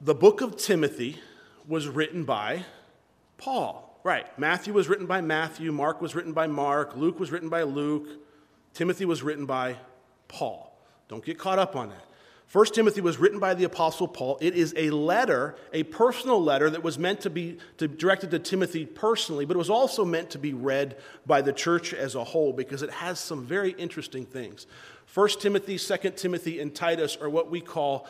the book of Timothy was written by Paul. Right. Matthew was written by Matthew, Mark was written by Mark, Luke was written by Luke, Timothy was written by Paul. Don't get caught up on that. 1 Timothy was written by the Apostle Paul. It is a letter, a personal letter that was meant to be to, directed to Timothy personally, but it was also meant to be read by the church as a whole because it has some very interesting things. 1 Timothy, 2 Timothy, and Titus are what we call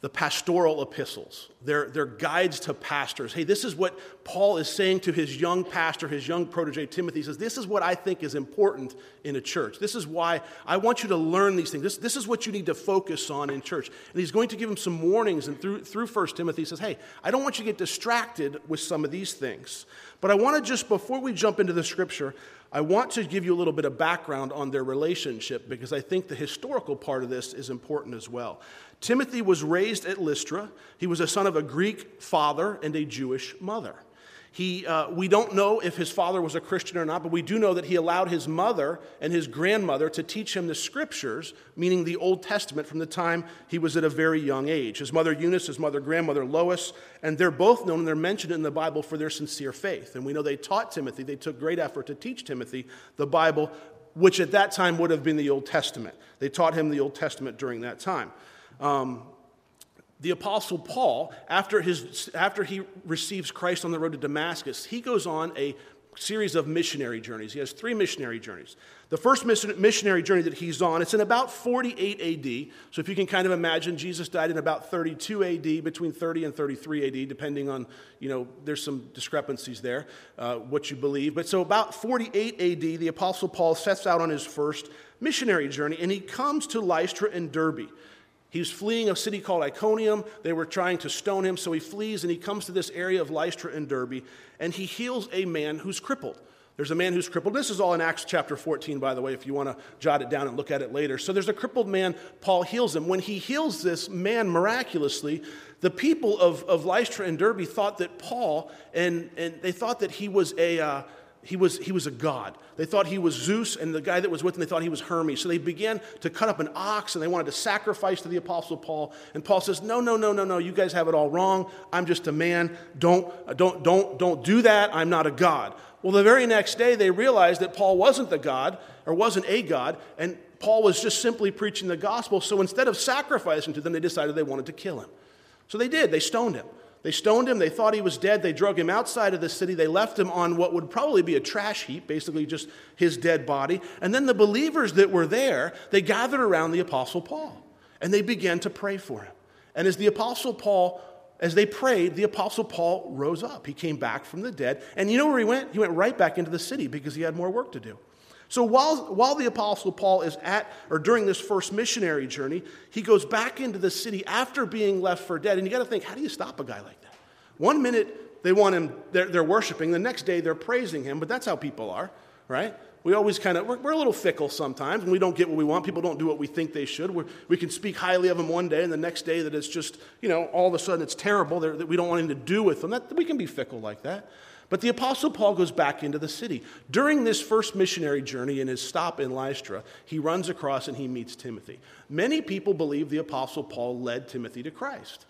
the pastoral epistles. They're, they're guides to pastors. Hey, this is what Paul is saying to his young pastor, his young protege Timothy. He says, This is what I think is important in a church. This is why I want you to learn these things. This, this is what you need to focus on in church. And he's going to give him some warnings. And through, through 1 Timothy, he says, Hey, I don't want you to get distracted with some of these things. But I want to just, before we jump into the scripture, I want to give you a little bit of background on their relationship because I think the historical part of this is important as well. Timothy was raised at Lystra. He was a son of a Greek father and a Jewish mother. He, uh, we don't know if his father was a Christian or not, but we do know that he allowed his mother and his grandmother to teach him the scriptures, meaning the Old Testament, from the time he was at a very young age. His mother Eunice, his mother grandmother Lois, and they're both known and they're mentioned in the Bible for their sincere faith. And we know they taught Timothy, they took great effort to teach Timothy the Bible, which at that time would have been the Old Testament. They taught him the Old Testament during that time. Um, the Apostle Paul, after, his, after he receives Christ on the road to Damascus, he goes on a series of missionary journeys. He has three missionary journeys. The first missionary journey that he's on, it's in about 48 AD. So if you can kind of imagine, Jesus died in about 32 AD, between 30 and 33 AD, depending on, you know, there's some discrepancies there, uh, what you believe. But so about 48 AD, the Apostle Paul sets out on his first missionary journey, and he comes to Lystra and Derbe. He was fleeing a city called Iconium. They were trying to stone him, so he flees and he comes to this area of Lystra and Derbe, and he heals a man who's crippled. There's a man who's crippled. This is all in Acts chapter 14, by the way, if you want to jot it down and look at it later. So there's a crippled man. Paul heals him. When he heals this man miraculously, the people of, of Lystra and Derbe thought that Paul, and, and they thought that he was a. Uh, he was, he was a god. They thought he was Zeus, and the guy that was with him, they thought he was Hermes. So they began to cut up an ox, and they wanted to sacrifice to the Apostle Paul. And Paul says, No, no, no, no, no, you guys have it all wrong. I'm just a man. Don't, don't, don't, don't do that. I'm not a god. Well, the very next day, they realized that Paul wasn't the god, or wasn't a god, and Paul was just simply preaching the gospel. So instead of sacrificing to them, they decided they wanted to kill him. So they did. They stoned him. They stoned him. They thought he was dead. They drug him outside of the city. They left him on what would probably be a trash heap, basically just his dead body. And then the believers that were there, they gathered around the Apostle Paul and they began to pray for him. And as the Apostle Paul, as they prayed, the Apostle Paul rose up. He came back from the dead. And you know where he went? He went right back into the city because he had more work to do. So while, while the Apostle Paul is at, or during this first missionary journey, he goes back into the city after being left for dead. And you got to think, how do you stop a guy like that? One minute they want him, they're, they're worshiping, the next day they're praising him, but that's how people are, right? We always kind of, we're, we're, a little fickle sometimes, and we don't get what we want. People don't do what we think they should. We're, we can speak highly of them one day, and the next day that it's just, you know, all of a sudden it's terrible, that we don't want anything to do with them. That, we can be fickle like that. But the Apostle Paul goes back into the city. During this first missionary journey in his stop in Lystra, he runs across and he meets Timothy. Many people believe the Apostle Paul led Timothy to Christ.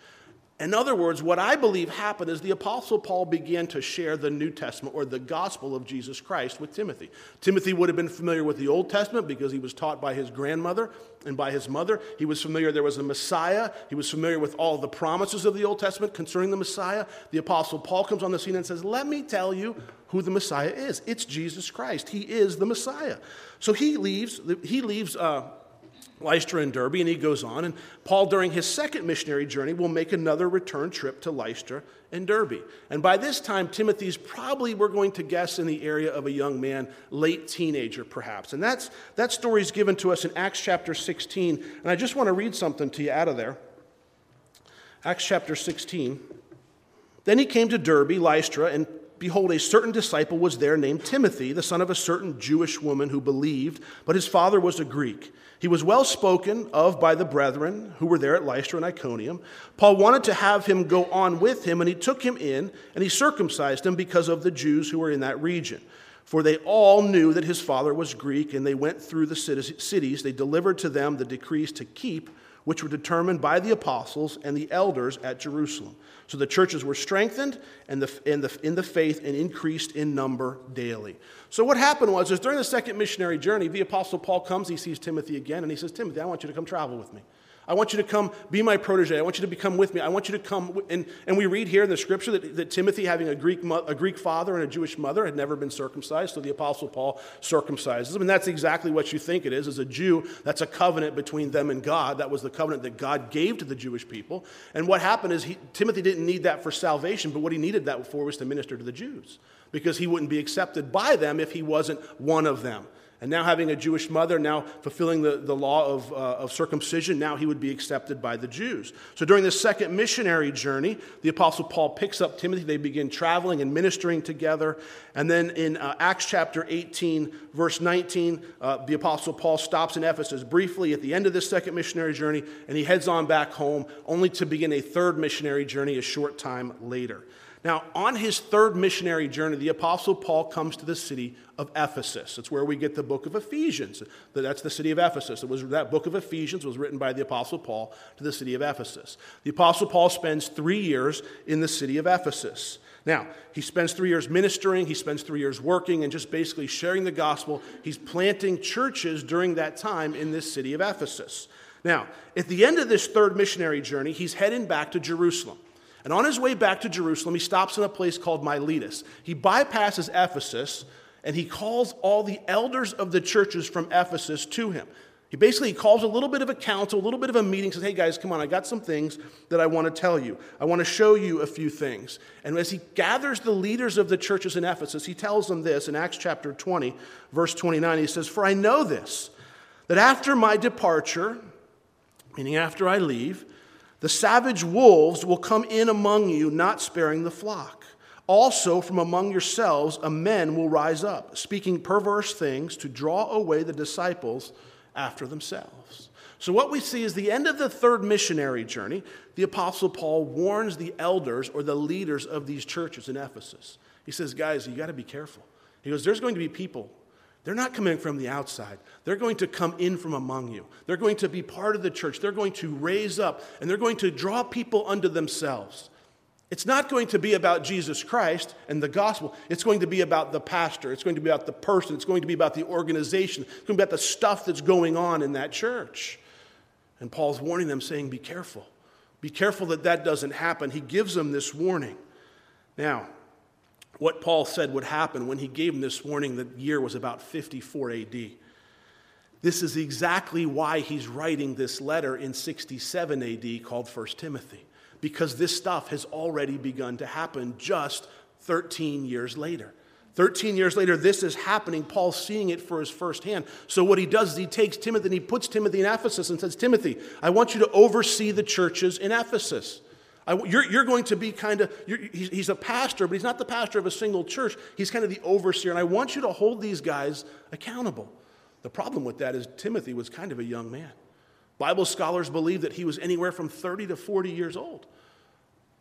In other words, what I believe happened is the Apostle Paul began to share the New Testament or the gospel of Jesus Christ with Timothy. Timothy would have been familiar with the Old Testament because he was taught by his grandmother and by his mother. He was familiar there was a Messiah. He was familiar with all the promises of the Old Testament concerning the Messiah. The Apostle Paul comes on the scene and says, Let me tell you who the Messiah is. It's Jesus Christ. He is the Messiah. So he leaves, he leaves. Uh, Lystra and Derbe, and he goes on. And Paul, during his second missionary journey, will make another return trip to Lystra and Derbe. And by this time, Timothy's probably, we're going to guess, in the area of a young man, late teenager perhaps. And that's, that story is given to us in Acts chapter 16. And I just want to read something to you out of there. Acts chapter 16. Then he came to Derbe, Lystra, and behold, a certain disciple was there named Timothy, the son of a certain Jewish woman who believed, but his father was a Greek. He was well spoken of by the brethren who were there at Lystra and Iconium. Paul wanted to have him go on with him, and he took him in and he circumcised him because of the Jews who were in that region. For they all knew that his father was Greek, and they went through the cities. They delivered to them the decrees to keep which were determined by the apostles and the elders at Jerusalem. So the churches were strengthened and the, in, the, in the faith and increased in number daily. So what happened was, is during the second missionary journey, the apostle Paul comes, he sees Timothy again, and he says, Timothy, I want you to come travel with me. I want you to come be my protege. I want you to become with me. I want you to come. And, and we read here in the scripture that, that Timothy, having a Greek, a Greek father and a Jewish mother, had never been circumcised. So the Apostle Paul circumcises him. And that's exactly what you think it is. As a Jew, that's a covenant between them and God. That was the covenant that God gave to the Jewish people. And what happened is he, Timothy didn't need that for salvation, but what he needed that for was to minister to the Jews because he wouldn't be accepted by them if he wasn't one of them. And now, having a Jewish mother, now fulfilling the, the law of, uh, of circumcision, now he would be accepted by the Jews. So, during the second missionary journey, the Apostle Paul picks up Timothy. They begin traveling and ministering together. And then in uh, Acts chapter 18, verse 19, uh, the Apostle Paul stops in Ephesus briefly at the end of this second missionary journey, and he heads on back home, only to begin a third missionary journey a short time later. Now, on his third missionary journey, the Apostle Paul comes to the city of Ephesus. That's where we get the book of Ephesians. That's the city of Ephesus. It was, that book of Ephesians was written by the Apostle Paul to the city of Ephesus. The Apostle Paul spends three years in the city of Ephesus. Now, he spends three years ministering, he spends three years working and just basically sharing the gospel. He's planting churches during that time in this city of Ephesus. Now, at the end of this third missionary journey, he's heading back to Jerusalem. And on his way back to Jerusalem, he stops in a place called Miletus. He bypasses Ephesus and he calls all the elders of the churches from Ephesus to him. He basically calls a little bit of a council, a little bit of a meeting, says, Hey guys, come on, I got some things that I want to tell you. I want to show you a few things. And as he gathers the leaders of the churches in Ephesus, he tells them this in Acts chapter 20, verse 29. He says, For I know this, that after my departure, meaning after I leave, the savage wolves will come in among you, not sparing the flock. Also, from among yourselves, a men will rise up, speaking perverse things to draw away the disciples after themselves. So, what we see is the end of the third missionary journey. The Apostle Paul warns the elders or the leaders of these churches in Ephesus. He says, Guys, you got to be careful. He goes, There's going to be people they're not coming from the outside. They're going to come in from among you. They're going to be part of the church. They're going to raise up and they're going to draw people unto themselves. It's not going to be about Jesus Christ and the gospel. It's going to be about the pastor. It's going to be about the person. It's going to be about the organization. It's going to be about the stuff that's going on in that church. And Paul's warning them, saying, Be careful. Be careful that that doesn't happen. He gives them this warning. Now, what Paul said would happen when he gave him this warning, the year was about 54 AD. This is exactly why he's writing this letter in 67 AD called 1 Timothy, because this stuff has already begun to happen just 13 years later. 13 years later, this is happening. Paul's seeing it for his first hand. So, what he does is he takes Timothy and he puts Timothy in Ephesus and says, Timothy, I want you to oversee the churches in Ephesus. I, you're, you're, going to be kind of, he's, he's a pastor, but he's not the pastor of a single church. He's kind of the overseer, and I want you to hold these guys accountable. The problem with that is Timothy was kind of a young man. Bible scholars believe that he was anywhere from 30 to 40 years old.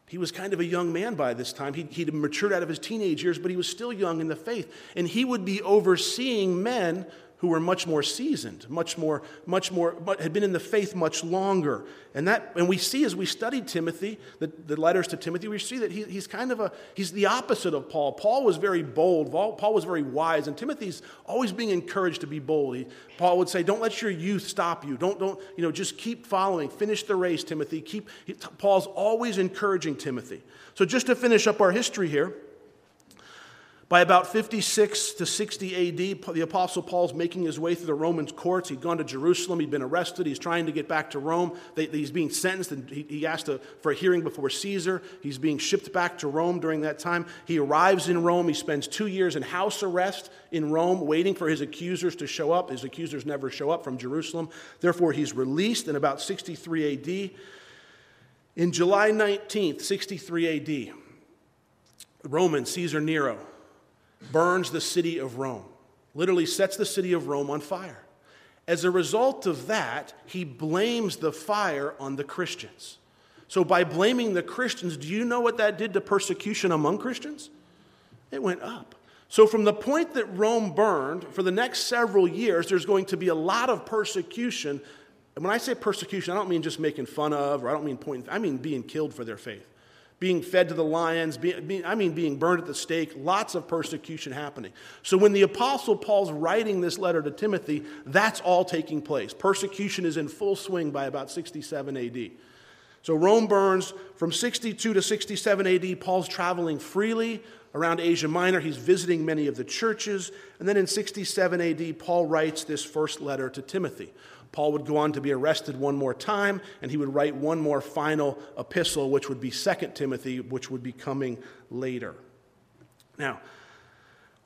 He was kind of a young man by this time. He, he'd matured out of his teenage years, but he was still young in the faith. And he would be overseeing men who were much more seasoned, much more, much more, had been in the faith much longer. And that, and we see as we study Timothy, the, the letters to Timothy, we see that he, he's kind of a, he's the opposite of Paul. Paul was very bold. Paul was very wise, and Timothy's always being encouraged to be bold. He, Paul would say, don't let your youth stop you. Don't, don't, you know, just keep following. Finish the race, Timothy. Keep, he, Paul's always encouraging Timothy. So just to finish up our history here, by about 56 to 60 AD, the Apostle Paul's making his way through the Roman courts. He'd gone to Jerusalem, he'd been arrested, he's trying to get back to Rome. They, he's being sentenced, and he, he asked for a hearing before Caesar. He's being shipped back to Rome during that time. He arrives in Rome. He spends two years in house arrest in Rome, waiting for his accusers to show up. His accusers never show up from Jerusalem. Therefore, he's released in about 63 AD. In July 19th, 63 AD, Roman Caesar Nero burns the city of Rome, literally sets the city of Rome on fire. As a result of that, he blames the fire on the Christians. So, by blaming the Christians, do you know what that did to persecution among Christians? It went up. So, from the point that Rome burned, for the next several years, there's going to be a lot of persecution And when I say persecution, I don't mean just making fun of, or I don't mean pointing, I mean being killed for their faith. Being fed to the lions, being, I mean being burned at the stake, lots of persecution happening. So when the Apostle Paul's writing this letter to Timothy, that's all taking place. Persecution is in full swing by about 67 AD. So Rome burns from 62 to 67 AD. Paul's traveling freely around Asia Minor. He's visiting many of the churches. And then in 67 AD, Paul writes this first letter to Timothy. Paul would go on to be arrested one more time, and he would write one more final epistle, which would be 2 Timothy, which would be coming later. Now,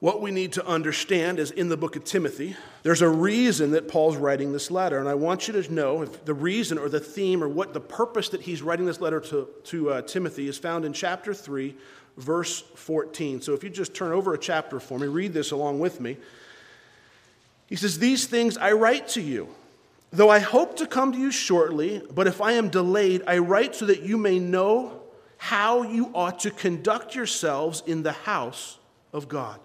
what we need to understand is in the book of Timothy, there's a reason that Paul's writing this letter. And I want you to know if the reason or the theme or what the purpose that he's writing this letter to, to uh, Timothy is found in chapter 3, verse 14. So if you just turn over a chapter for me, read this along with me. He says, These things I write to you, though I hope to come to you shortly, but if I am delayed, I write so that you may know how you ought to conduct yourselves in the house of God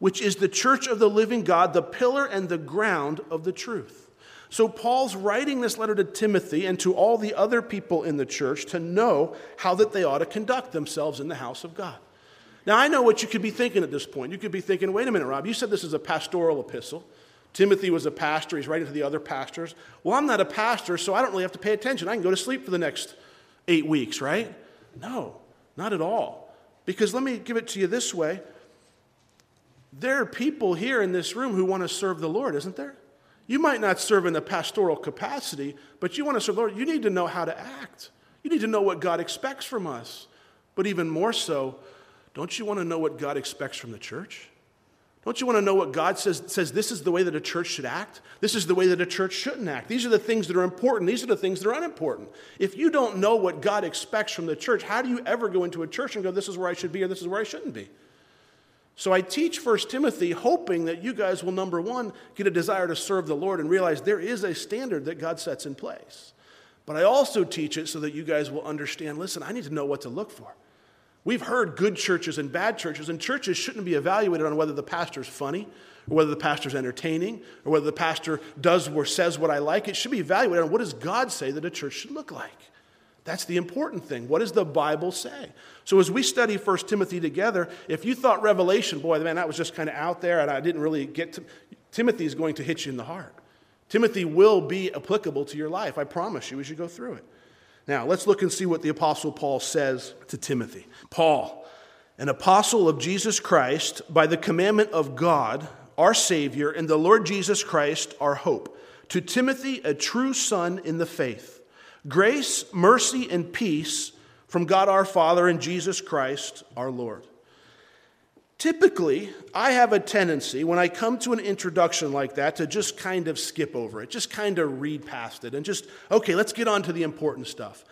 which is the church of the living God, the pillar and the ground of the truth. So, Paul's writing this letter to Timothy and to all the other people in the church to know how that they ought to conduct themselves in the house of God. Now, I know what you could be thinking at this point. You could be thinking, wait a minute, Rob, you said this is a pastoral epistle. Timothy was a pastor. He's writing to the other pastors. Well, I'm not a pastor, so I don't really have to pay attention. I can go to sleep for the next eight weeks, right? No, not at all. Because let me give it to you this way there are people here in this room who want to serve the Lord, isn't there? You might not serve in the pastoral capacity, but you want to serve the Lord. You need to know how to act. You need to know what God expects from us. But even more so, don't you want to know what God expects from the church? Don't you want to know what God says? Says this is the way that a church should act. This is the way that a church shouldn't act. These are the things that are important. These are the things that are unimportant. If you don't know what God expects from the church, how do you ever go into a church and go, "This is where I should be," or "This is where I shouldn't be"? So I teach 1 Timothy hoping that you guys will, number one, get a desire to serve the Lord and realize there is a standard that God sets in place. But I also teach it so that you guys will understand listen, I need to know what to look for. We've heard good churches and bad churches, and churches shouldn't be evaluated on whether the pastor's funny, or whether the pastor's entertaining, or whether the pastor does or says what I like. It should be evaluated on what does God say that a church should look like. That's the important thing. What does the Bible say? So as we study 1 Timothy together, if you thought Revelation, boy, man, that was just kind of out there and I didn't really get to, Timothy is going to hit you in the heart. Timothy will be applicable to your life. I promise you as you go through it. Now, let's look and see what the Apostle Paul says to Timothy. Paul, an apostle of Jesus Christ, by the commandment of God, our Savior, and the Lord Jesus Christ, our hope. To Timothy, a true son in the faith Grace, mercy, and peace from God our Father and Jesus Christ our Lord. Typically, I have a tendency when I come to an introduction like that to just kind of skip over it, just kind of read past it, and just, okay, let's get on to the important stuff.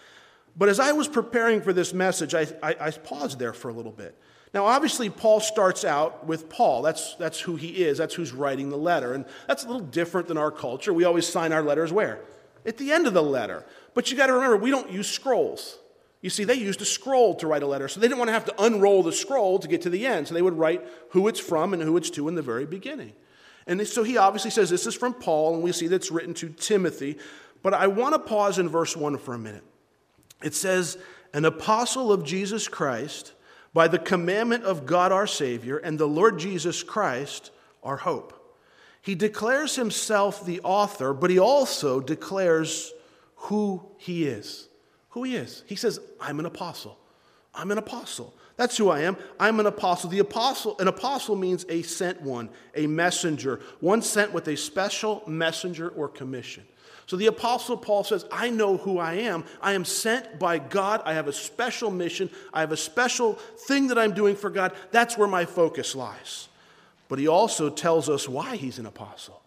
But as I was preparing for this message, I, I, I paused there for a little bit. Now, obviously, Paul starts out with Paul. That's, that's who he is, that's who's writing the letter. And that's a little different than our culture. We always sign our letters where? At the end of the letter. But you got to remember, we don't use scrolls. You see, they used a scroll to write a letter, so they didn't want to have to unroll the scroll to get to the end. So they would write who it's from and who it's to in the very beginning. And so he obviously says this is from Paul, and we see that's written to Timothy. But I want to pause in verse 1 for a minute. It says, An apostle of Jesus Christ, by the commandment of God our Savior, and the Lord Jesus Christ, our hope. He declares himself the author, but he also declares who he is. Who he is. He says, I'm an apostle. I'm an apostle. That's who I am. I'm an apostle. The apostle, an apostle means a sent one, a messenger, one sent with a special messenger or commission. So the apostle Paul says, I know who I am. I am sent by God. I have a special mission. I have a special thing that I'm doing for God. That's where my focus lies. But he also tells us why he's an apostle.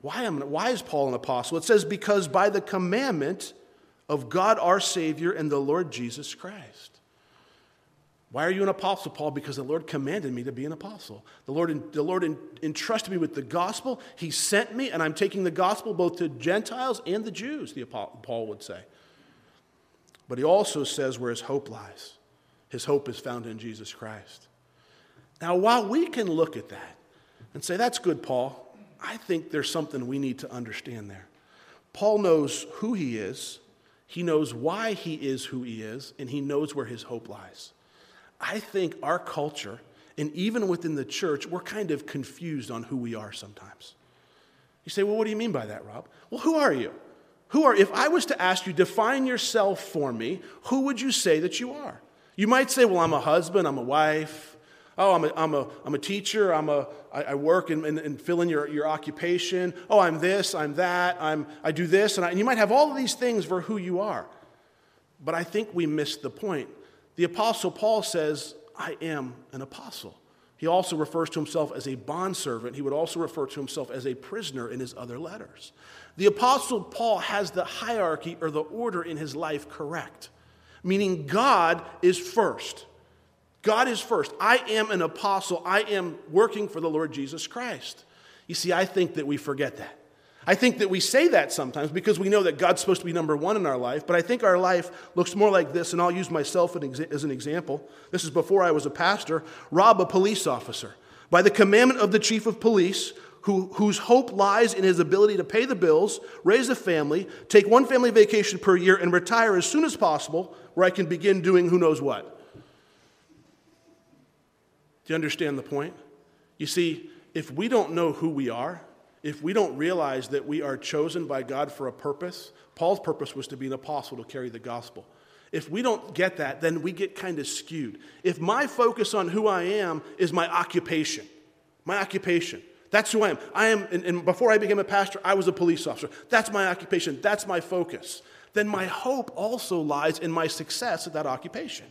Why, am, why is Paul an apostle? It says, because by the commandment of God our Savior and the Lord Jesus Christ. Why are you an apostle, Paul? Because the Lord commanded me to be an apostle. The Lord, the Lord entrusted me with the gospel. He sent me, and I'm taking the gospel both to Gentiles and the Jews, the Paul would say. But he also says where his hope lies. His hope is found in Jesus Christ. Now, while we can look at that and say, that's good, Paul, I think there's something we need to understand there. Paul knows who he is, he knows why he is who he is, and he knows where his hope lies. I think our culture, and even within the church, we're kind of confused on who we are sometimes. You say, well, what do you mean by that, Rob? Well, who are you? Who are, if I was to ask you, define yourself for me, who would you say that you are? You might say, well, I'm a husband, I'm a wife, oh, I'm a, I'm a, I'm a teacher, I'm a, I, I work and, and, and, fill in your, your occupation. Oh, I'm this, I'm that, I'm, I do this. And, I, and you might have all of these things for who you are. But I think we missed the point. The Apostle Paul says, I am an apostle. He also refers to himself as a bondservant. He would also refer to himself as a prisoner in his other letters. The Apostle Paul has the hierarchy or the order in his life correct, meaning God is first. God is first. I am an apostle. I am working for the Lord Jesus Christ. You see, I think that we forget that. I think that we say that sometimes because we know that God's supposed to be number one in our life, but I think our life looks more like this, and I'll use myself as an example. This is before I was a pastor. Rob, a police officer, by the commandment of the chief of police, who, whose hope lies in his ability to pay the bills, raise a family, take one family vacation per year, and retire as soon as possible, where I can begin doing who knows what. Do you understand the point? You see, if we don't know who we are, if we don't realize that we are chosen by God for a purpose, Paul's purpose was to be an apostle to carry the gospel. If we don't get that, then we get kind of skewed. If my focus on who I am is my occupation, my occupation, that's who I am. I am, and, and before I became a pastor, I was a police officer. That's my occupation, that's my focus. Then my hope also lies in my success at that occupation.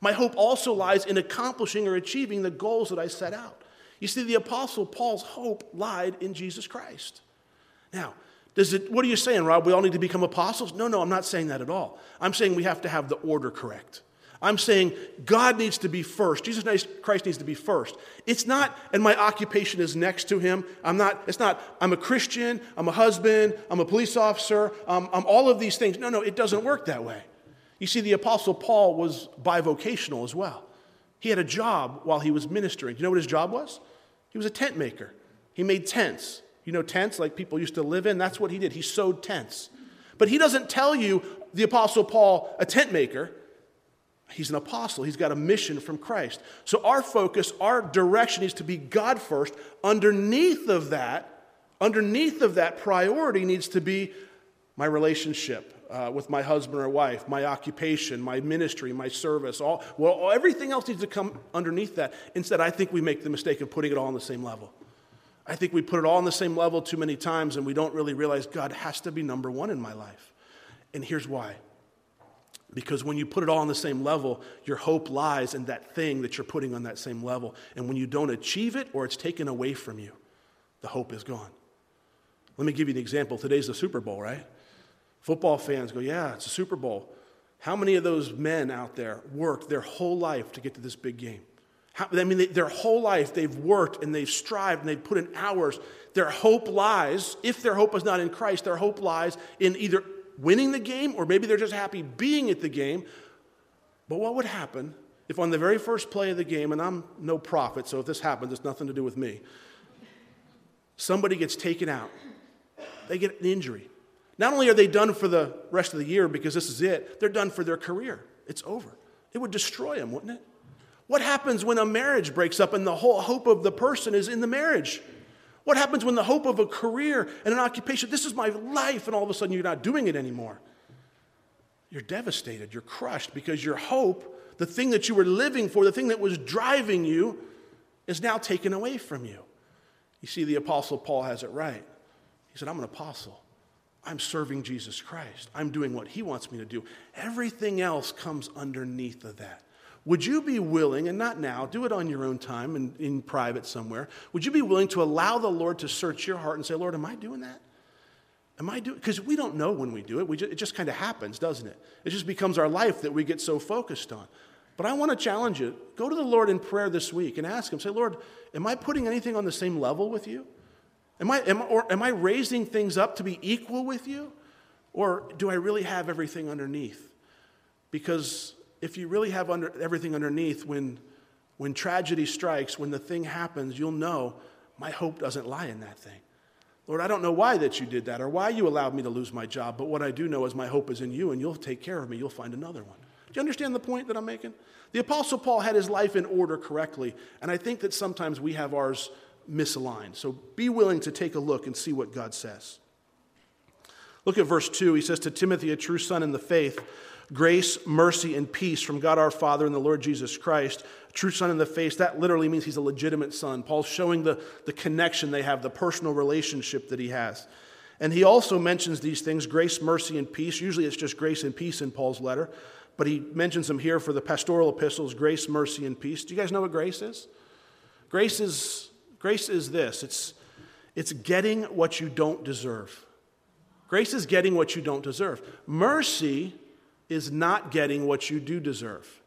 My hope also lies in accomplishing or achieving the goals that I set out. You see, the Apostle Paul's hope lied in Jesus Christ. Now, does it, what are you saying, Rob? We all need to become apostles? No, no, I'm not saying that at all. I'm saying we have to have the order correct. I'm saying God needs to be first. Jesus Christ needs to be first. It's not, and my occupation is next to him. I'm not, it's not, I'm a Christian, I'm a husband, I'm a police officer, um, I'm all of these things. No, no, it doesn't work that way. You see, the Apostle Paul was bivocational as well. He had a job while he was ministering. Do you know what his job was? He was a tent maker. He made tents. You know, tents like people used to live in? That's what he did. He sewed tents. But he doesn't tell you, the Apostle Paul, a tent maker. He's an apostle. He's got a mission from Christ. So our focus, our direction is to be God first. Underneath of that, underneath of that priority needs to be my relationship uh, with my husband or wife, my occupation, my ministry, my service, all, well, everything else needs to come underneath that. Instead, I think we make the mistake of putting it all on the same level. I think we put it all on the same level too many times and we don't really realize God has to be number one in my life. And here's why. Because when you put it all on the same level, your hope lies in that thing that you're putting on that same level. And when you don't achieve it or it's taken away from you, the hope is gone. Let me give you an example. Today's the Super Bowl, right? Football fans go, yeah, it's a Super Bowl. How many of those men out there worked their whole life to get to this big game? How, I mean, they, their whole life they've worked and they've strived and they've put in hours. Their hope lies, if their hope is not in Christ, their hope lies in either winning the game or maybe they're just happy being at the game. But what would happen if on the very first play of the game, and I'm no prophet, so if this happens, it's nothing to do with me, somebody gets taken out, they get an injury. Not only are they done for the rest of the year because this is it, they're done for their career. It's over. It would destroy them, wouldn't it? What happens when a marriage breaks up and the whole hope of the person is in the marriage? What happens when the hope of a career and an occupation, this is my life, and all of a sudden you're not doing it anymore? You're devastated, you're crushed because your hope, the thing that you were living for, the thing that was driving you, is now taken away from you. You see, the Apostle Paul has it right. He said, I'm an apostle. I'm serving Jesus Christ. I'm doing what He wants me to do. Everything else comes underneath of that. Would you be willing, and not now, do it on your own time and in private somewhere, would you be willing to allow the Lord to search your heart and say, Lord, am I doing that? Am I doing Because we don't know when we do it. We just, it just kind of happens, doesn't it? It just becomes our life that we get so focused on. But I want to challenge you. Go to the Lord in prayer this week and ask Him, say, Lord, am I putting anything on the same level with you? Am I, am, or am I raising things up to be equal with you? Or do I really have everything underneath? Because if you really have under, everything underneath, when, when tragedy strikes, when the thing happens, you'll know my hope doesn't lie in that thing. Lord, I don't know why that you did that or why you allowed me to lose my job, but what I do know is my hope is in you and you'll take care of me. You'll find another one. Do you understand the point that I'm making? The Apostle Paul had his life in order correctly, and I think that sometimes we have ours misaligned. So be willing to take a look and see what God says. Look at verse 2. He says to Timothy, a true son in the faith, grace, mercy, and peace from God our Father and the Lord Jesus Christ. True son in the faith, that literally means he's a legitimate son. Paul's showing the, the connection they have, the personal relationship that he has. And he also mentions these things grace, mercy, and peace. Usually it's just grace and peace in Paul's letter, but he mentions them here for the pastoral epistles grace, mercy, and peace. Do you guys know what grace is? Grace is, grace is this it's, it's getting what you don't deserve. Grace is getting what you don't deserve. Mercy is not getting what you do deserve.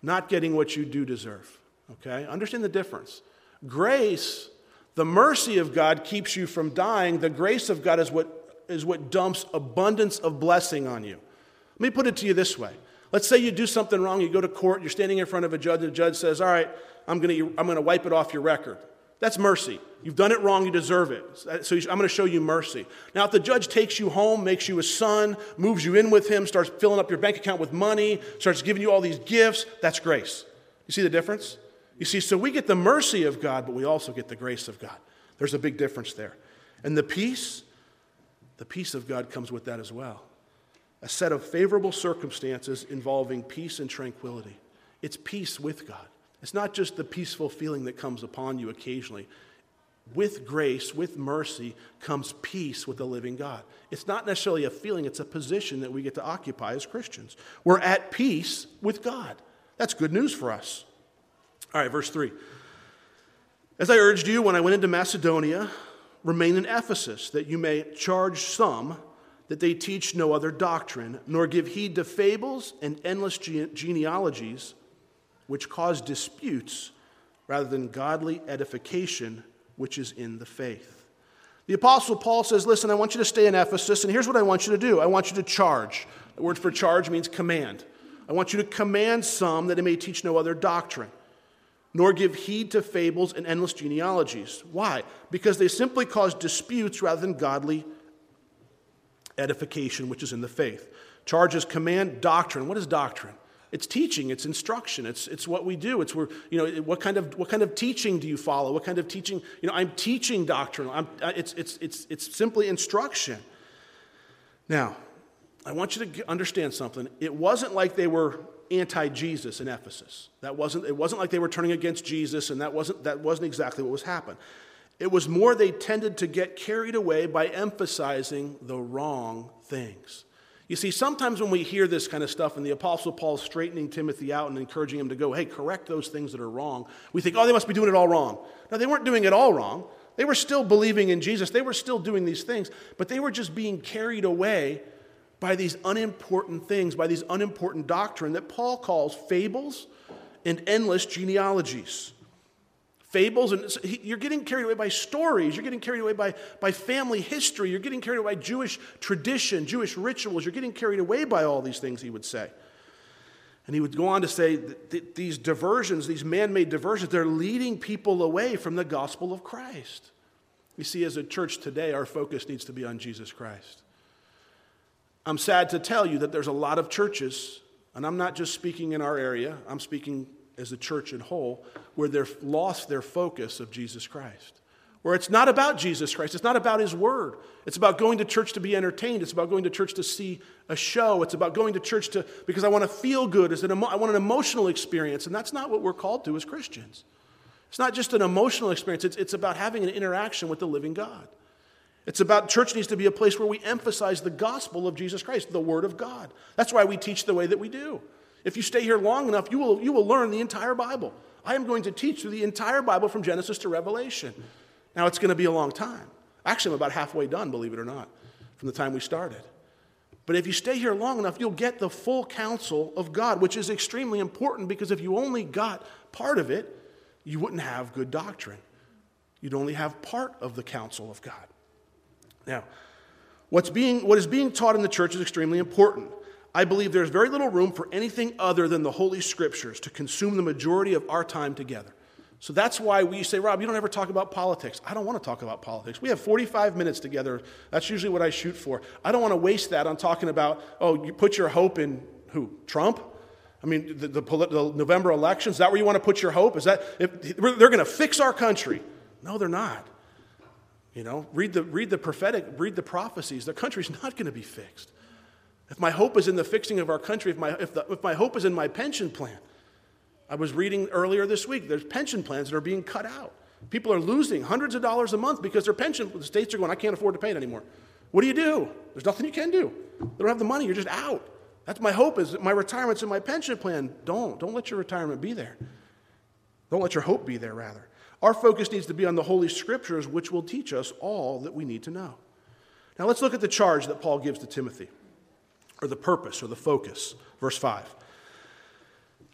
Not getting what you do deserve. Okay? Understand the difference. Grace, the mercy of God keeps you from dying. The grace of God is what, is what dumps abundance of blessing on you. Let me put it to you this way. Let's say you do something wrong, you go to court, you're standing in front of a judge, and the judge says, All right, I'm going to I'm going to wipe it off your record. That's mercy. You've done it wrong, you deserve it. So I'm going to show you mercy. Now, if the judge takes you home, makes you a son, moves you in with him, starts filling up your bank account with money, starts giving you all these gifts, that's grace. You see the difference? You see, so we get the mercy of God, but we also get the grace of God. There's a big difference there. And the peace, the peace of God comes with that as well. A set of favorable circumstances involving peace and tranquility. It's peace with God. It's not just the peaceful feeling that comes upon you occasionally. With grace, with mercy, comes peace with the living God. It's not necessarily a feeling, it's a position that we get to occupy as Christians. We're at peace with God. That's good news for us. All right, verse 3. As I urged you when I went into Macedonia, remain in Ephesus, that you may charge some that they teach no other doctrine, nor give heed to fables and endless genealogies which cause disputes rather than godly edification, which is in the faith. The Apostle Paul says, Listen, I want you to stay in Ephesus, and here's what I want you to do I want you to charge. The word for charge means command. I want you to command some that they may teach no other doctrine, nor give heed to fables and endless genealogies. Why? Because they simply cause disputes rather than godly edification, which is in the faith. Charge is command, doctrine. What is doctrine? It's teaching, it's instruction, it's, it's what we do. It's where, you know, what kind, of, what kind of teaching do you follow? What kind of teaching? You know, I'm teaching doctrine. I'm, uh, it's, it's, it's, it's simply instruction. Now, I want you to understand something. It wasn't like they were anti Jesus in Ephesus. That wasn't, it wasn't like they were turning against Jesus, and that wasn't, that wasn't exactly what was happening. It was more they tended to get carried away by emphasizing the wrong things. You see, sometimes when we hear this kind of stuff and the Apostle Paul straightening Timothy out and encouraging him to go, hey, correct those things that are wrong, we think, oh, they must be doing it all wrong. No, they weren't doing it all wrong. They were still believing in Jesus, they were still doing these things, but they were just being carried away by these unimportant things, by these unimportant doctrine that Paul calls fables and endless genealogies fables and you're getting carried away by stories you're getting carried away by, by family history you're getting carried away by jewish tradition jewish rituals you're getting carried away by all these things he would say. And he would go on to say that these diversions these man-made diversions they're leading people away from the gospel of christ. You see as a church today our focus needs to be on jesus christ. I'm sad to tell you that there's a lot of churches and i'm not just speaking in our area i'm speaking as a church in whole, where they've lost their focus of Jesus Christ. Where it's not about Jesus Christ, it's not about His Word. It's about going to church to be entertained. It's about going to church to see a show. It's about going to church to because I want to feel good. It's an emo- I want an emotional experience, and that's not what we're called to as Christians. It's not just an emotional experience, it's, it's about having an interaction with the living God. It's about church needs to be a place where we emphasize the gospel of Jesus Christ, the Word of God. That's why we teach the way that we do. If you stay here long enough, you will, you will learn the entire Bible. I am going to teach through the entire Bible from Genesis to Revelation. Now, it's going to be a long time. Actually, I'm about halfway done, believe it or not, from the time we started. But if you stay here long enough, you'll get the full counsel of God, which is extremely important because if you only got part of it, you wouldn't have good doctrine. You'd only have part of the counsel of God. Now, what's being, what is being taught in the church is extremely important. I believe there's very little room for anything other than the Holy Scriptures to consume the majority of our time together. So that's why we say, Rob, you don't ever talk about politics. I don't want to talk about politics. We have 45 minutes together. That's usually what I shoot for. I don't want to waste that on talking about, oh, you put your hope in who? Trump? I mean, the, the, the November elections, is that where you want to put your hope? Is that, if, they're going to fix our country. No, they're not. You know, read the, read the prophetic, read the prophecies. The country's not going to be fixed. If my hope is in the fixing of our country, if my, if, the, if my hope is in my pension plan, I was reading earlier this week, there's pension plans that are being cut out. People are losing hundreds of dollars a month because their pension, the states are going, I can't afford to pay it anymore. What do you do? There's nothing you can do. They don't have the money, you're just out. That's my hope is my retirement's in my pension plan. Don't. Don't let your retirement be there. Don't let your hope be there, rather. Our focus needs to be on the Holy Scriptures, which will teach us all that we need to know. Now let's look at the charge that Paul gives to Timothy, or the purpose, or the focus. Verse 5.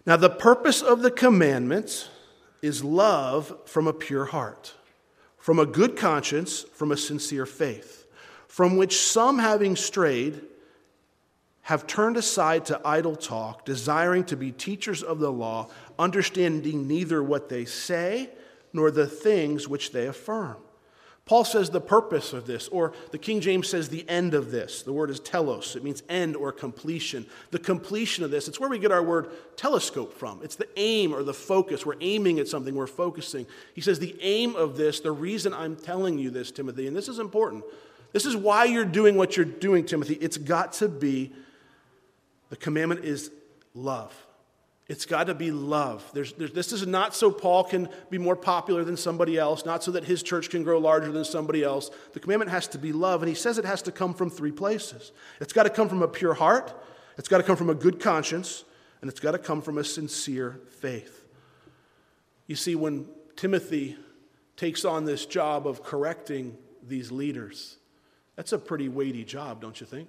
Now, the purpose of the commandments is love from a pure heart, from a good conscience, from a sincere faith, from which some, having strayed, have turned aside to idle talk, desiring to be teachers of the law, understanding neither what they say nor the things which they affirm. Paul says the purpose of this, or the King James says the end of this. The word is telos. It means end or completion. The completion of this, it's where we get our word telescope from. It's the aim or the focus. We're aiming at something, we're focusing. He says the aim of this, the reason I'm telling you this, Timothy, and this is important. This is why you're doing what you're doing, Timothy. It's got to be, the commandment is love. It's got to be love. There's, there's, this is not so Paul can be more popular than somebody else, not so that his church can grow larger than somebody else. The commandment has to be love, and he says it has to come from three places. It's got to come from a pure heart, it's got to come from a good conscience, and it's got to come from a sincere faith. You see, when Timothy takes on this job of correcting these leaders, that's a pretty weighty job, don't you think?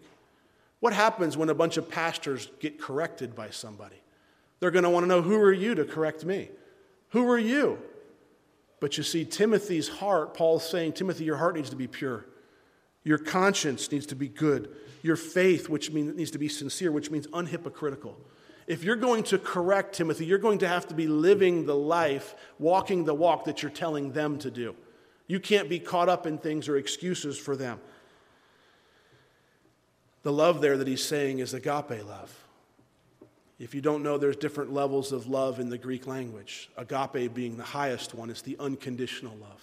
What happens when a bunch of pastors get corrected by somebody? They're going to want to know who are you to correct me? Who are you? But you see, Timothy's heart, Paul's saying, Timothy, your heart needs to be pure. Your conscience needs to be good. Your faith, which means needs to be sincere, which means unhypocritical. If you're going to correct Timothy, you're going to have to be living the life, walking the walk that you're telling them to do. You can't be caught up in things or excuses for them. The love there that he's saying is agape love. If you don't know, there's different levels of love in the Greek language. Agape being the highest one, it's the unconditional love.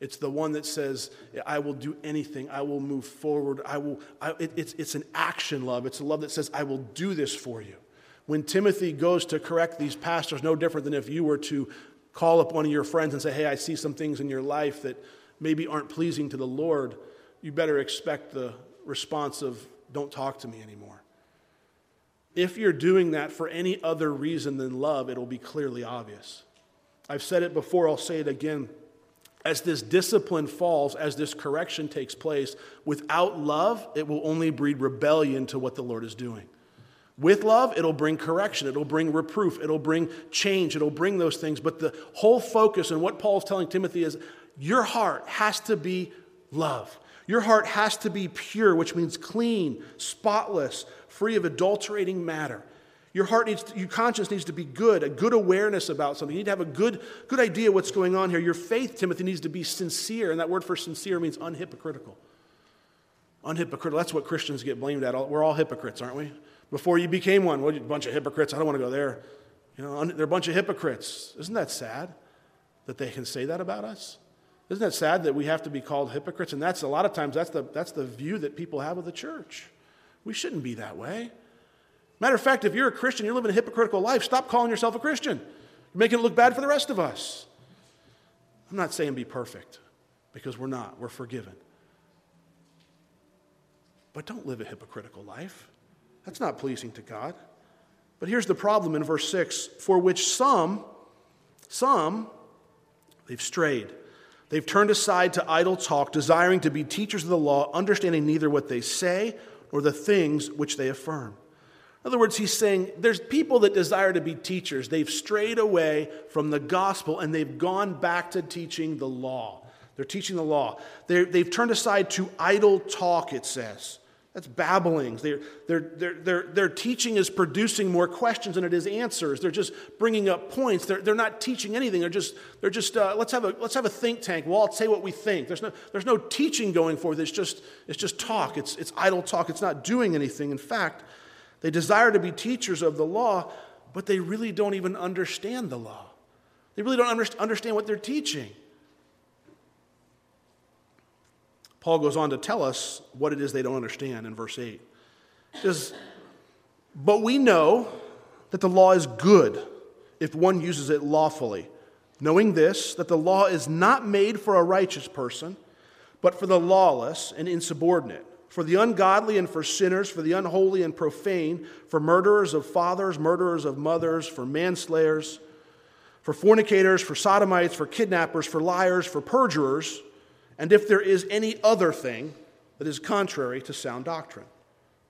It's the one that says, I will do anything. I will move forward. I will, I, it, it's, it's an action love. It's a love that says, I will do this for you. When Timothy goes to correct these pastors, no different than if you were to call up one of your friends and say, Hey, I see some things in your life that maybe aren't pleasing to the Lord, you better expect the response of, Don't talk to me anymore. If you're doing that for any other reason than love, it'll be clearly obvious. I've said it before, I'll say it again. As this discipline falls, as this correction takes place, without love, it will only breed rebellion to what the Lord is doing. With love, it'll bring correction, it'll bring reproof, it'll bring change, it'll bring those things. But the whole focus and what Paul's telling Timothy is your heart has to be love. Your heart has to be pure, which means clean, spotless, free of adulterating matter. Your heart needs, to, your conscience needs to be good, a good awareness about something. You need to have a good, good idea what's going on here. Your faith, Timothy, needs to be sincere, and that word for sincere means unhypocritical. Unhypocritical. That's what Christians get blamed at. We're all hypocrites, aren't we? Before you became one, what, a bunch of hypocrites. I don't want to go there. You know, they're a bunch of hypocrites. Isn't that sad that they can say that about us? Isn't that sad that we have to be called hypocrites? And that's a lot of times that's the, that's the view that people have of the church. We shouldn't be that way. Matter of fact, if you're a Christian, you're living a hypocritical life, stop calling yourself a Christian. You're making it look bad for the rest of us. I'm not saying be perfect, because we're not. We're forgiven. But don't live a hypocritical life. That's not pleasing to God. But here's the problem in verse 6 for which some, some, they've strayed. They've turned aside to idle talk, desiring to be teachers of the law, understanding neither what they say nor the things which they affirm. In other words, he's saying there's people that desire to be teachers. They've strayed away from the gospel and they've gone back to teaching the law. They're teaching the law. they have turned aside to idle talk, it says. That's babblings. Their, their, their, their, their teaching is producing more questions than it is answers. They're just bringing up points. They're, they're not teaching anything. They're just, they're just uh, let's, have a, let's have a think tank. We'll all say what we think. There's no, there's no teaching going forth. It's just, it's just talk. It's, it's idle talk. It's not doing anything. In fact, they desire to be teachers of the law, but they really don't even understand the law. They really don't understand what they're teaching. Paul goes on to tell us what it is they don't understand in verse 8. He says, But we know that the law is good if one uses it lawfully, knowing this, that the law is not made for a righteous person, but for the lawless and insubordinate, for the ungodly and for sinners, for the unholy and profane, for murderers of fathers, murderers of mothers, for manslayers, for fornicators, for sodomites, for kidnappers, for liars, for perjurers and if there is any other thing that is contrary to sound doctrine,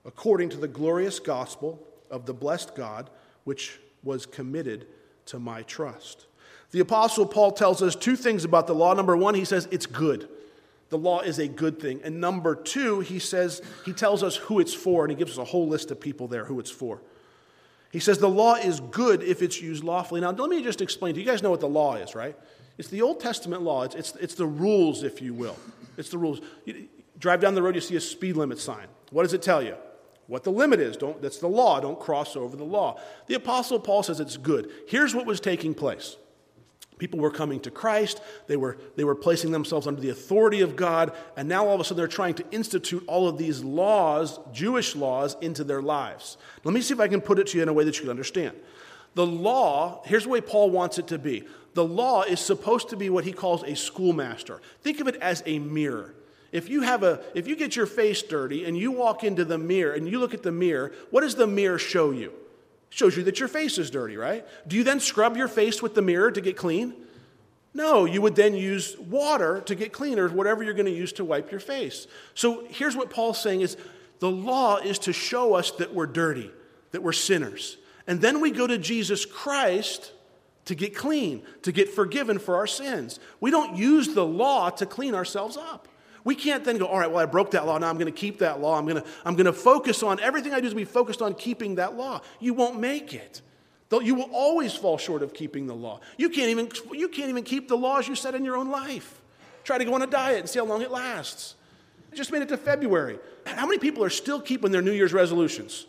according to the glorious gospel of the blessed God, which was committed to my trust. The Apostle Paul tells us two things about the law. Number one, he says it's good. The law is a good thing. And number two, he says, he tells us who it's for, and he gives us a whole list of people there who it's for. He says the law is good if it's used lawfully. Now, let me just explain to you. You guys know what the law is, right? It's the Old Testament law. It's, it's, it's the rules, if you will. It's the rules. You, drive down the road, you see a speed limit sign. What does it tell you? What the limit is. Don't, that's the law. Don't cross over the law. The Apostle Paul says it's good. Here's what was taking place. People were coming to Christ. They were, they were placing themselves under the authority of God. And now all of a sudden they're trying to institute all of these laws, Jewish laws, into their lives. Let me see if I can put it to you in a way that you can understand. The law, here's the way Paul wants it to be the law is supposed to be what he calls a schoolmaster. Think of it as a mirror. If you have a if you get your face dirty and you walk into the mirror and you look at the mirror, what does the mirror show you? It shows you that your face is dirty, right? Do you then scrub your face with the mirror to get clean? No, you would then use water to get clean or whatever you're going to use to wipe your face. So here's what Paul's saying is the law is to show us that we're dirty, that we're sinners. And then we go to Jesus Christ to get clean, to get forgiven for our sins. We don't use the law to clean ourselves up. We can't then go, all right, well, I broke that law. Now I'm going to keep that law. I'm going to, I'm going to focus on everything I do is be focused on keeping that law. You won't make it. You will always fall short of keeping the law. You can't even, you can't even keep the laws you set in your own life. Try to go on a diet and see how long it lasts. I just made it to February. How many people are still keeping their New Year's resolutions?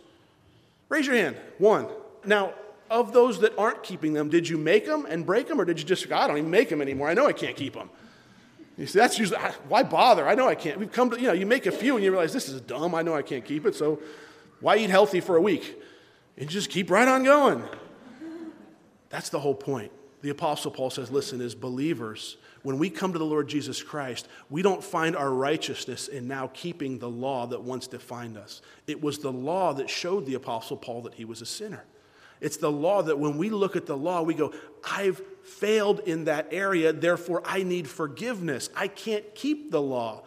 Raise your hand. One. Now, of those that aren't keeping them, did you make them and break them, or did you just, I don't even make them anymore. I know I can't keep them. You see, that's usually, why bother? I know I can't. We've come to, you know, you make a few and you realize this is dumb. I know I can't keep it, so why eat healthy for a week? And just keep right on going. That's the whole point. The Apostle Paul says, listen, as believers, when we come to the Lord Jesus Christ, we don't find our righteousness in now keeping the law that once defined us. It was the law that showed the Apostle Paul that he was a sinner. It's the law that when we look at the law, we go, I've failed in that area, therefore I need forgiveness. I can't keep the law.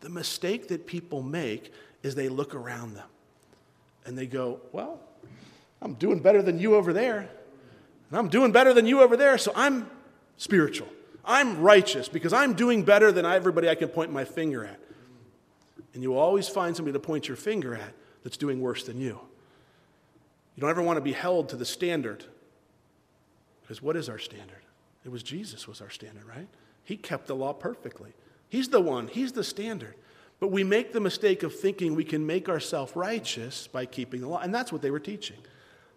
The mistake that people make is they look around them and they go, Well, I'm doing better than you over there. And I'm doing better than you over there, so I'm spiritual. I'm righteous because I'm doing better than everybody I can point my finger at. And you always find somebody to point your finger at that's doing worse than you. You don't ever want to be held to the standard. Because what is our standard? It was Jesus was our standard, right? He kept the law perfectly. He's the one, he's the standard. But we make the mistake of thinking we can make ourselves righteous by keeping the law. And that's what they were teaching.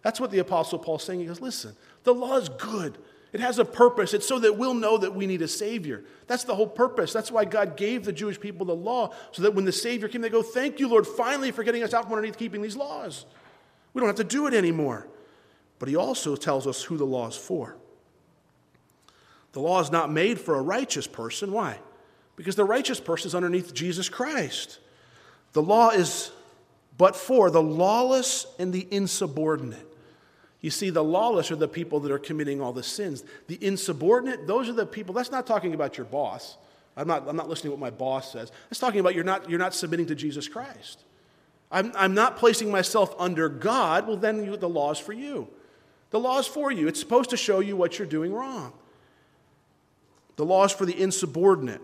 That's what the Apostle Paul's saying. He goes, listen, the law is good. It has a purpose. It's so that we'll know that we need a Savior. That's the whole purpose. That's why God gave the Jewish people the law, so that when the Savior came, they go, Thank you, Lord, finally for getting us out from underneath keeping these laws. We don't have to do it anymore. But he also tells us who the law is for. The law is not made for a righteous person. Why? Because the righteous person is underneath Jesus Christ. The law is but for the lawless and the insubordinate. You see, the lawless are the people that are committing all the sins. The insubordinate, those are the people, that's not talking about your boss. I'm not, I'm not listening to what my boss says. That's talking about you're not, you're not submitting to Jesus Christ. I'm, I'm not placing myself under God, well, then you, the law is for you. The law is for you. It's supposed to show you what you're doing wrong. The law is for the insubordinate,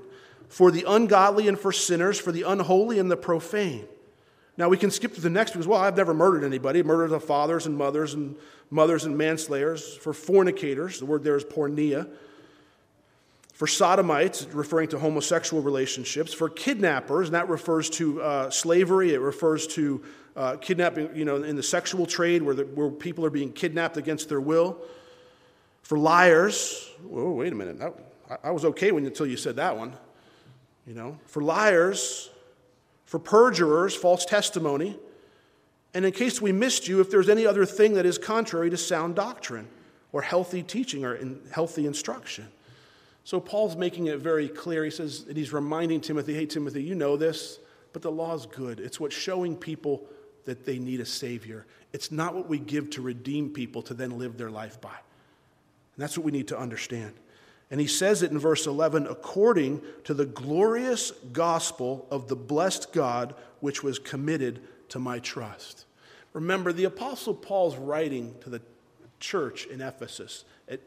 for the ungodly and for sinners, for the unholy and the profane. Now we can skip to the next because, well, I've never murdered anybody. Murdered of fathers and mothers and mothers and manslayers. For fornicators, the word there is porneia. For sodomites, referring to homosexual relationships. For kidnappers, and that refers to uh, slavery. It refers to uh, kidnapping, you know, in the sexual trade where, the, where people are being kidnapped against their will. For liars, oh, wait a minute. That, I, I was okay when, until you said that one. You know, for liars, for perjurers, false testimony, and in case we missed you, if there's any other thing that is contrary to sound doctrine or healthy teaching or in healthy instruction. So Paul's making it very clear. He says, and he's reminding Timothy, hey, Timothy, you know this, but the law is good. It's what's showing people that they need a Savior. It's not what we give to redeem people to then live their life by. And that's what we need to understand. And he says it in verse 11 according to the glorious gospel of the blessed God which was committed to my trust. Remember, the Apostle Paul's writing to the church in Ephesus.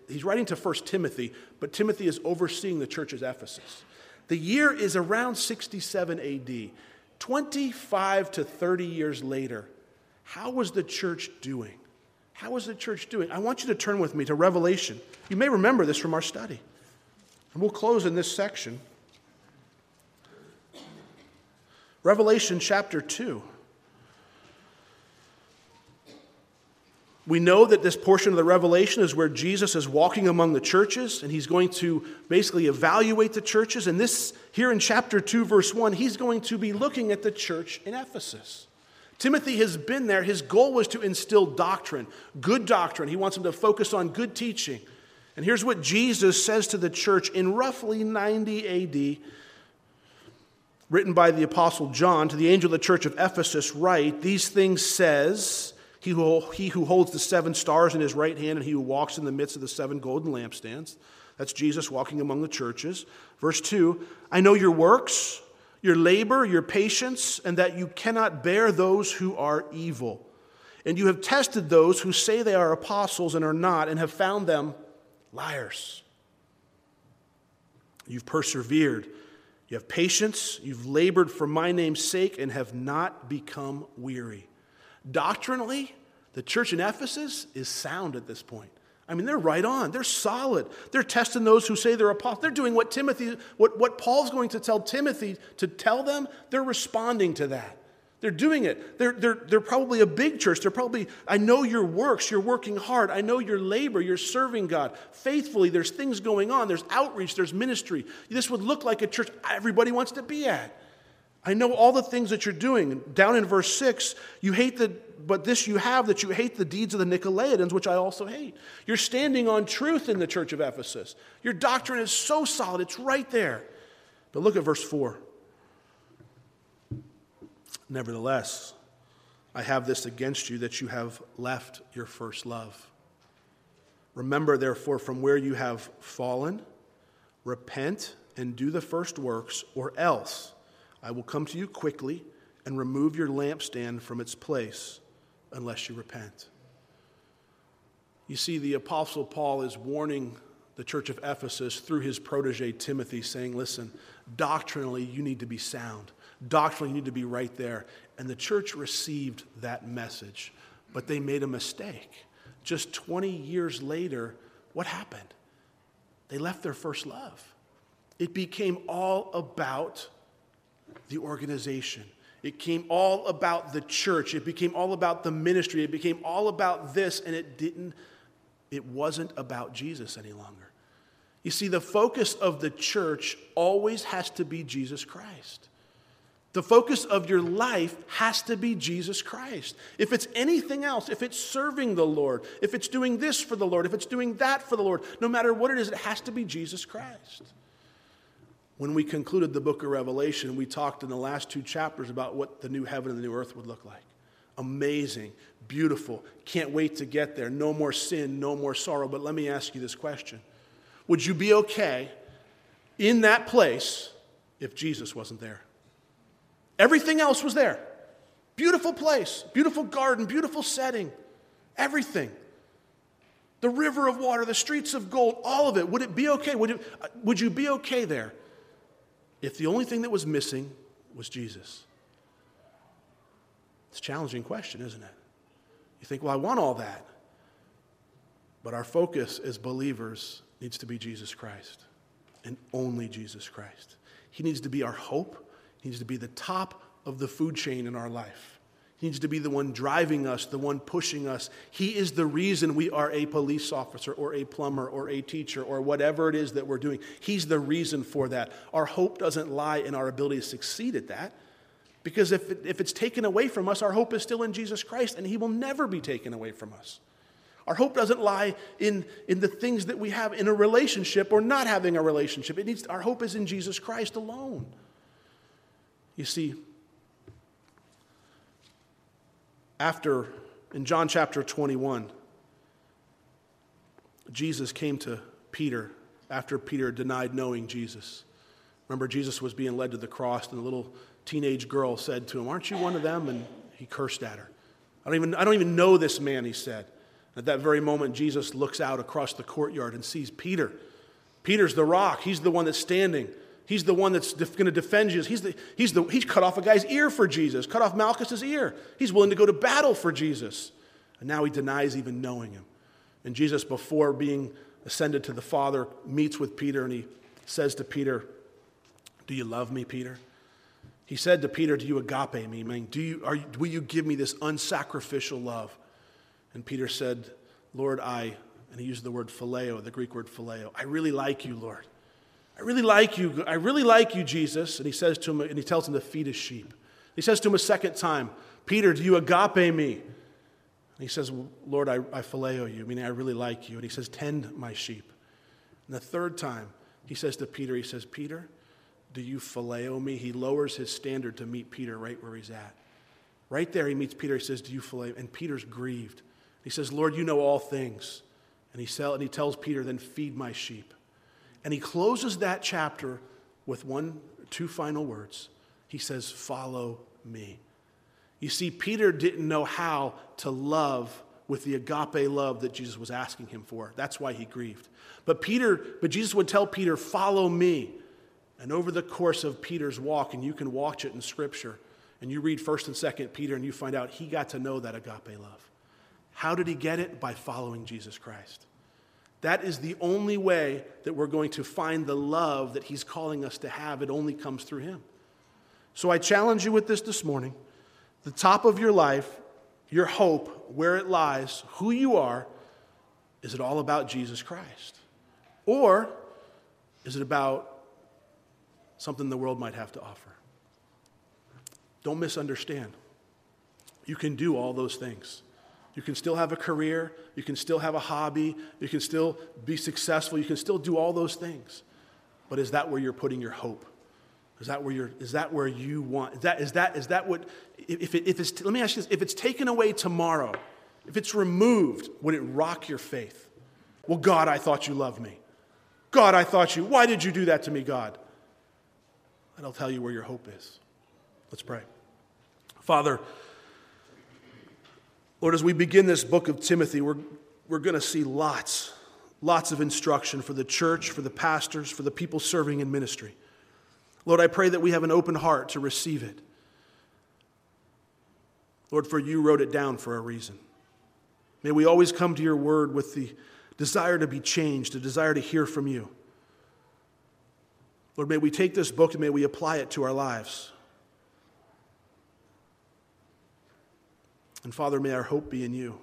He's writing to First Timothy, but Timothy is overseeing the church Ephesus. The year is around 67 AD. 25 to 30 years later, how was the church doing? How was the church doing? I want you to turn with me to Revelation. You may remember this from our study. And we'll close in this section. Revelation chapter 2. We know that this portion of the Revelation is where Jesus is walking among the churches and he's going to basically evaluate the churches. And this, here in chapter 2, verse 1, he's going to be looking at the church in Ephesus. Timothy has been there. His goal was to instill doctrine, good doctrine. He wants him to focus on good teaching. And here's what Jesus says to the church in roughly 90 AD, written by the Apostle John to the angel of the church of Ephesus, write, These things says he who, he who holds the seven stars in his right hand and he who walks in the midst of the seven golden lampstands. That's Jesus walking among the churches. Verse 2 I know your works, your labor, your patience, and that you cannot bear those who are evil. And you have tested those who say they are apostles and are not, and have found them liars. You've persevered. You have patience. You've labored for my name's sake and have not become weary. Doctrinally, the church in Ephesus is sound at this point. I mean, they're right on. They're solid. They're testing those who say they're apostles. They're doing what Timothy, what, what Paul's going to tell Timothy to tell them. They're responding to that. They're doing it. They're, they're, they're probably a big church. They're probably, I know your works. You're working hard. I know your labor. You're serving God faithfully. There's things going on. There's outreach. There's ministry. This would look like a church everybody wants to be at. I know all the things that you're doing. Down in verse 6, you hate the, but this you have that you hate the deeds of the Nicolaitans, which I also hate. You're standing on truth in the church of Ephesus. Your doctrine is so solid, it's right there. But look at verse 4. Nevertheless, I have this against you that you have left your first love. Remember, therefore, from where you have fallen, repent and do the first works, or else I will come to you quickly and remove your lampstand from its place unless you repent. You see, the Apostle Paul is warning the church of Ephesus through his protege Timothy, saying, Listen, doctrinally, you need to be sound. Doctrinally, you need to be right there. And the church received that message, but they made a mistake. Just 20 years later, what happened? They left their first love. It became all about the organization. It came all about the church. It became all about the ministry. It became all about this, and it didn't, it wasn't about Jesus any longer. You see, the focus of the church always has to be Jesus Christ. The focus of your life has to be Jesus Christ. If it's anything else, if it's serving the Lord, if it's doing this for the Lord, if it's doing that for the Lord, no matter what it is, it has to be Jesus Christ. When we concluded the book of Revelation, we talked in the last two chapters about what the new heaven and the new earth would look like. Amazing, beautiful, can't wait to get there. No more sin, no more sorrow. But let me ask you this question Would you be okay in that place if Jesus wasn't there? Everything else was there. Beautiful place, beautiful garden, beautiful setting, everything. The river of water, the streets of gold, all of it. Would it be okay? Would, it, uh, would you be okay there if the only thing that was missing was Jesus? It's a challenging question, isn't it? You think, well, I want all that. But our focus as believers needs to be Jesus Christ and only Jesus Christ. He needs to be our hope, He needs to be the top of the food chain in our life. He needs to be the one driving us, the one pushing us. He is the reason we are a police officer or a plumber or a teacher or whatever it is that we're doing. He's the reason for that. Our hope doesn't lie in our ability to succeed at that. Because if, if it's taken away from us, our hope is still in Jesus Christ, and He will never be taken away from us. Our hope doesn't lie in, in the things that we have in a relationship or not having a relationship. It needs, our hope is in Jesus Christ alone. You see, after, in John chapter 21, Jesus came to Peter after Peter denied knowing Jesus. Remember, Jesus was being led to the cross, and a little teenage girl said to him, Aren't you one of them? And he cursed at her. I don't even, I don't even know this man, he said. At that very moment, Jesus looks out across the courtyard and sees Peter. Peter's the rock, he's the one that's standing. He's the one that's def- going to defend Jesus. He's, the, he's, the, he's cut off a guy's ear for Jesus, cut off Malchus's ear. He's willing to go to battle for Jesus. And now he denies even knowing him. And Jesus, before being ascended to the Father, meets with Peter and he says to Peter, Do you love me, Peter? He said to Peter, Do you agape me? Meaning, do you, are, will you give me this unsacrificial love? And Peter said, Lord, I, and he used the word phileo, the Greek word phileo, I really like you, Lord. I really like you. I really like you, Jesus. And he says to him, and he tells him to feed his sheep. He says to him a second time, Peter, do you agape me? And he says, Lord, I, I phileo you, meaning I really like you. And he says, tend my sheep. And the third time, he says to Peter, he says, Peter, do you phileo me? He lowers his standard to meet Peter right where he's at. Right there, he meets Peter. He says, Do you phileo? And Peter's grieved. He says, Lord, you know all things. And he, sell, and he tells Peter, Then feed my sheep. And he closes that chapter with one, two final words. He says, Follow me. You see, Peter didn't know how to love with the agape love that Jesus was asking him for. That's why he grieved. But Peter, but Jesus would tell Peter, "Follow me." And over the course of Peter's walk, and you can watch it in Scripture, and you read 1st and 2nd Peter, and you find out he got to know that agape love. How did he get it? By following Jesus Christ. That is the only way that we're going to find the love that he's calling us to have. It only comes through him. So I challenge you with this this morning. The top of your life, your hope, where it lies, who you are, is it all about Jesus Christ? Or is it about something the world might have to offer. Don't misunderstand. You can do all those things. You can still have a career, you can still have a hobby, you can still be successful, you can still do all those things. But is that where you're putting your hope? Is that where you're, is that where you want, is that, is that, is that what, if, it, if it's, let me ask you this, if it's taken away tomorrow, if it's removed, would it rock your faith? Well, God, I thought you loved me. God, I thought you, why did you do that to me, God? And I'll tell you where your hope is. Let's pray. Father, Lord, as we begin this book of Timothy, we're, we're going to see lots, lots of instruction for the church, for the pastors, for the people serving in ministry. Lord, I pray that we have an open heart to receive it. Lord, for you wrote it down for a reason. May we always come to your word with the desire to be changed, a desire to hear from you. Lord, may we take this book and may we apply it to our lives. And Father, may our hope be in you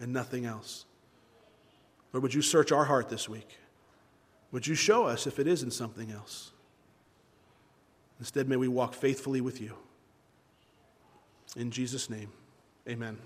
and nothing else. Lord, would you search our heart this week? Would you show us if it is in something else? Instead, may we walk faithfully with you. In Jesus' name, amen.